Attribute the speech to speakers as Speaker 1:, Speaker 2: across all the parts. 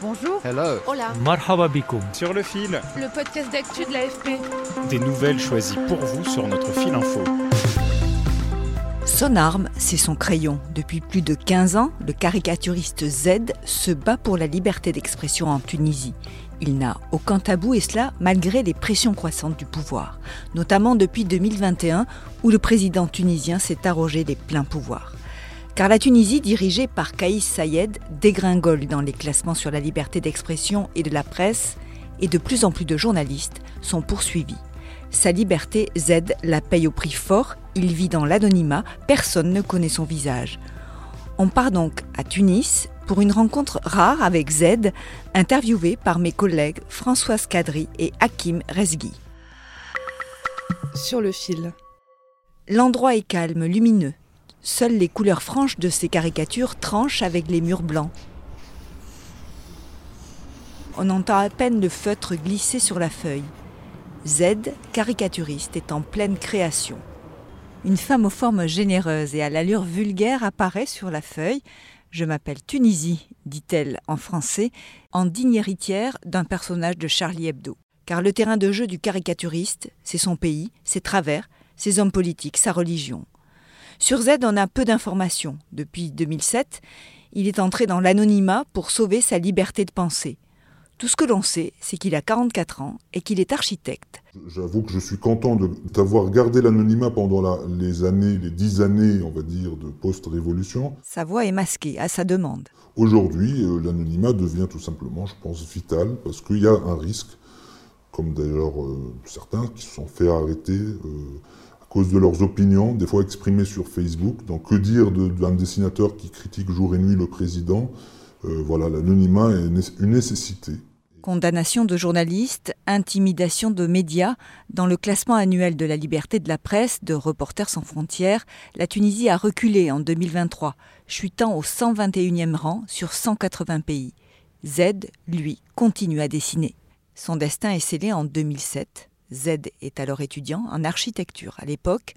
Speaker 1: Bonjour.
Speaker 2: Hello.
Speaker 1: Hola.
Speaker 3: Marhaba bikoum.
Speaker 4: Sur le fil,
Speaker 1: Le podcast d'actu de l'AFP.
Speaker 4: des nouvelles choisies pour vous sur notre fil info.
Speaker 5: Son arme, c'est son crayon. Depuis plus de 15 ans, le caricaturiste Z se bat pour la liberté d'expression en Tunisie. Il n'a aucun tabou et cela malgré les pressions croissantes du pouvoir, notamment depuis 2021 où le président tunisien s'est arrogé les pleins pouvoirs. Car la Tunisie, dirigée par Kaïs Sayed, dégringole dans les classements sur la liberté d'expression et de la presse, et de plus en plus de journalistes sont poursuivis. Sa liberté, Z la paye au prix fort, il vit dans l'anonymat, personne ne connaît son visage. On part donc à Tunis pour une rencontre rare avec Z, interviewé par mes collègues Françoise Cadry et Hakim Rezgui.
Speaker 1: Sur le fil.
Speaker 5: L'endroit est calme, lumineux. Seules les couleurs franches de ces caricatures tranchent avec les murs blancs. On entend à peine le feutre glisser sur la feuille. Z, caricaturiste, est en pleine création. Une femme aux formes généreuses et à l'allure vulgaire apparaît sur la feuille. Je m'appelle Tunisie, dit-elle en français, en digne héritière d'un personnage de Charlie Hebdo. Car le terrain de jeu du caricaturiste, c'est son pays, ses travers, ses hommes politiques, sa religion. Sur Z, on a peu d'informations. Depuis 2007, il est entré dans l'anonymat pour sauver sa liberté de penser. Tout ce que l'on sait, c'est qu'il a 44 ans et qu'il est architecte.
Speaker 6: J'avoue que je suis content d'avoir gardé l'anonymat pendant la- les années, les dix années, on va dire, de post-révolution.
Speaker 5: Sa voix est masquée à sa demande.
Speaker 6: Aujourd'hui, euh, l'anonymat devient tout simplement, je pense, vital parce qu'il y a un risque, comme d'ailleurs euh, certains qui se sont fait arrêter euh, cause de leurs opinions, des fois exprimées sur Facebook. Donc, que dire d'un dessinateur qui critique jour et nuit le président? Euh, Voilà, l'anonymat est une nécessité.
Speaker 5: Condamnation de journalistes, intimidation de médias. Dans le classement annuel de la liberté de la presse de Reporters sans frontières, la Tunisie a reculé en 2023, chutant au 121e rang sur 180 pays. Z, lui, continue à dessiner. Son destin est scellé en 2007. Z est alors étudiant en architecture. À l'époque,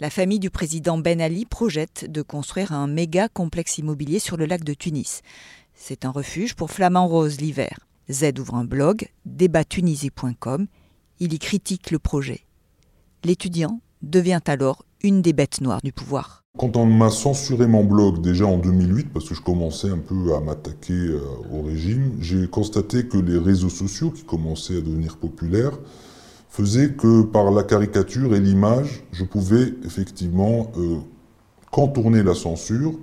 Speaker 5: la famille du président Ben Ali projette de construire un méga complexe immobilier sur le lac de Tunis. C'est un refuge pour flamants roses l'hiver. Z ouvre un blog, débattunisie.com. Il y critique le projet. L'étudiant devient alors une des bêtes noires du pouvoir.
Speaker 6: Quand on m'a censuré mon blog déjà en 2008, parce que je commençais un peu à m'attaquer euh, au régime, j'ai constaté que les réseaux sociaux qui commençaient à devenir populaires faisaient que par la caricature et l'image, je pouvais effectivement euh, contourner la censure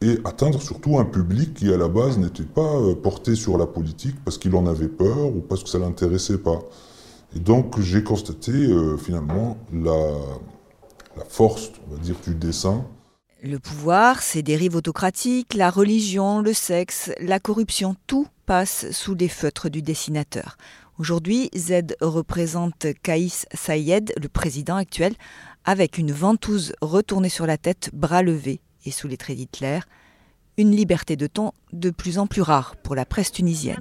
Speaker 6: et atteindre surtout un public qui à la base n'était pas euh, porté sur la politique parce qu'il en avait peur ou parce que ça l'intéressait pas. Et donc j'ai constaté euh, finalement la, la force, on va dire, du dessin.
Speaker 5: Le pouvoir, ses dérives autocratiques, la religion, le sexe, la corruption, tout passe sous les feutres du dessinateur. Aujourd'hui, Z représente Kaïs Sayed, le président actuel, avec une ventouse retournée sur la tête, bras levés et sous les traits d'Hitler, une liberté de ton de plus en plus rare pour la presse tunisienne.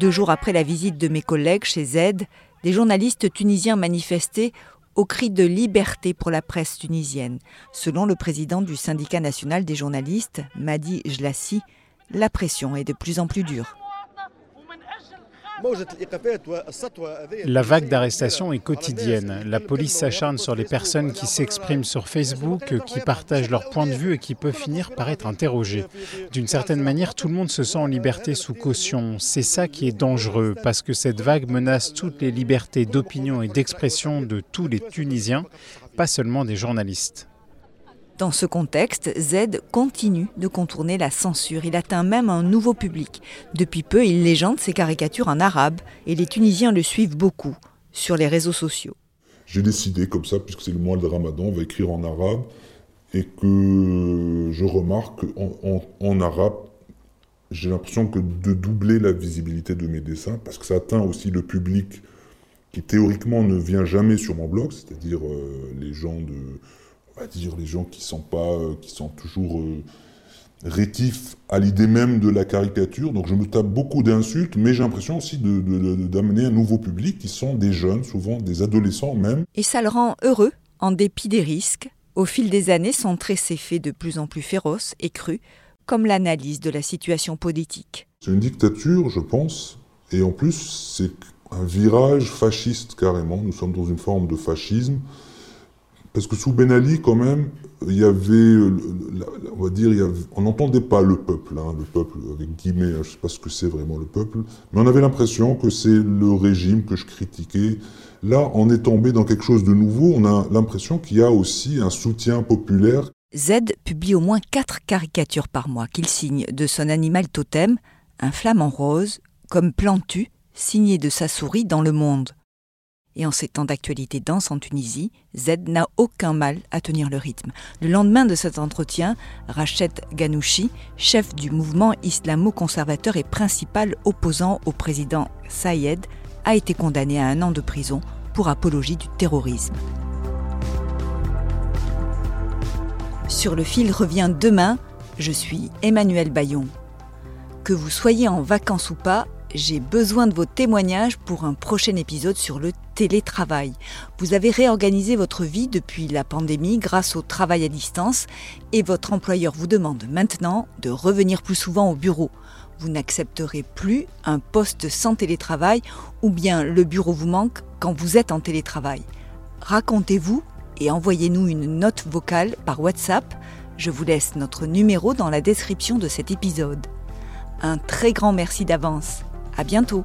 Speaker 5: Deux jours après la visite de mes collègues chez Z, des journalistes tunisiens manifestaient au cri de liberté pour la presse tunisienne. Selon le président du syndicat national des journalistes, Madi Jlassi, la pression est de plus en plus dure.
Speaker 4: La vague d'arrestations est quotidienne. La police s'acharne sur les personnes qui s'expriment sur Facebook, qui partagent leur point de vue et qui peuvent finir par être interrogées. D'une certaine manière, tout le monde se sent en liberté sous caution. C'est ça qui est dangereux, parce que cette vague menace toutes les libertés d'opinion et d'expression de tous les Tunisiens, pas seulement des journalistes.
Speaker 5: Dans ce contexte, Z continue de contourner la censure. Il atteint même un nouveau public. Depuis peu, il légende ses caricatures en arabe et les Tunisiens le suivent beaucoup sur les réseaux sociaux.
Speaker 6: j'ai décidé comme ça, puisque c'est le mois de Ramadan, on va écrire en arabe, et que je remarque en, arabe, j'ai l'impression que de doubler la visibilité de mes dessins, parce que ça atteint aussi le public qui théoriquement ne vient jamais sur mon blog, c'est-à-dire euh, les gens de, on va dire les gens qui sont pas, euh, qui sont toujours euh, rétifs à l'idée même de la caricature. Donc je me tape beaucoup d'insultes, mais j'ai l'impression aussi d'amener un nouveau public qui sont des jeunes, souvent des adolescents même.
Speaker 5: Et ça le rend heureux, en dépit des risques. Au fil des années, son trait s'est fait de plus en plus féroce et cru, comme l'analyse de la situation politique.
Speaker 6: C'est une dictature, je pense, et en plus, c'est un virage fasciste carrément. Nous sommes dans une forme de fascisme. Parce que sous Ben Ali, quand même, il y avait, on va dire, on n'entendait pas le peuple, hein, le peuple avec guillemets, hein, je ne sais pas ce que c'est vraiment le peuple, mais on avait l'impression que c'est le régime que je critiquais. Là, on est tombé dans quelque chose de nouveau, on a l'impression qu'il y a aussi un soutien populaire.
Speaker 5: Z publie au moins quatre caricatures par mois qu'il signe de son animal totem, un flamant rose, comme Plantu, signé de sa souris dans le monde. Et en ces temps d'actualité dense en Tunisie, Z n'a aucun mal à tenir le rythme. Le lendemain de cet entretien, Rachet Ghanouchi, chef du mouvement islamo-conservateur et principal opposant au président Sayed, a été condamné à un an de prison pour apologie du terrorisme. Sur le fil revient demain, je suis Emmanuel Bayon. Que vous soyez en vacances ou pas, j'ai besoin de vos témoignages pour un prochain épisode sur le télétravail. Vous avez réorganisé votre vie depuis la pandémie grâce au travail à distance et votre employeur vous demande maintenant de revenir plus souvent au bureau. Vous n'accepterez plus un poste sans télétravail ou bien le bureau vous manque quand vous êtes en télétravail. Racontez-vous et envoyez-nous une note vocale par WhatsApp. Je vous laisse notre numéro dans la description de cet épisode. Un très grand merci d'avance. À bientôt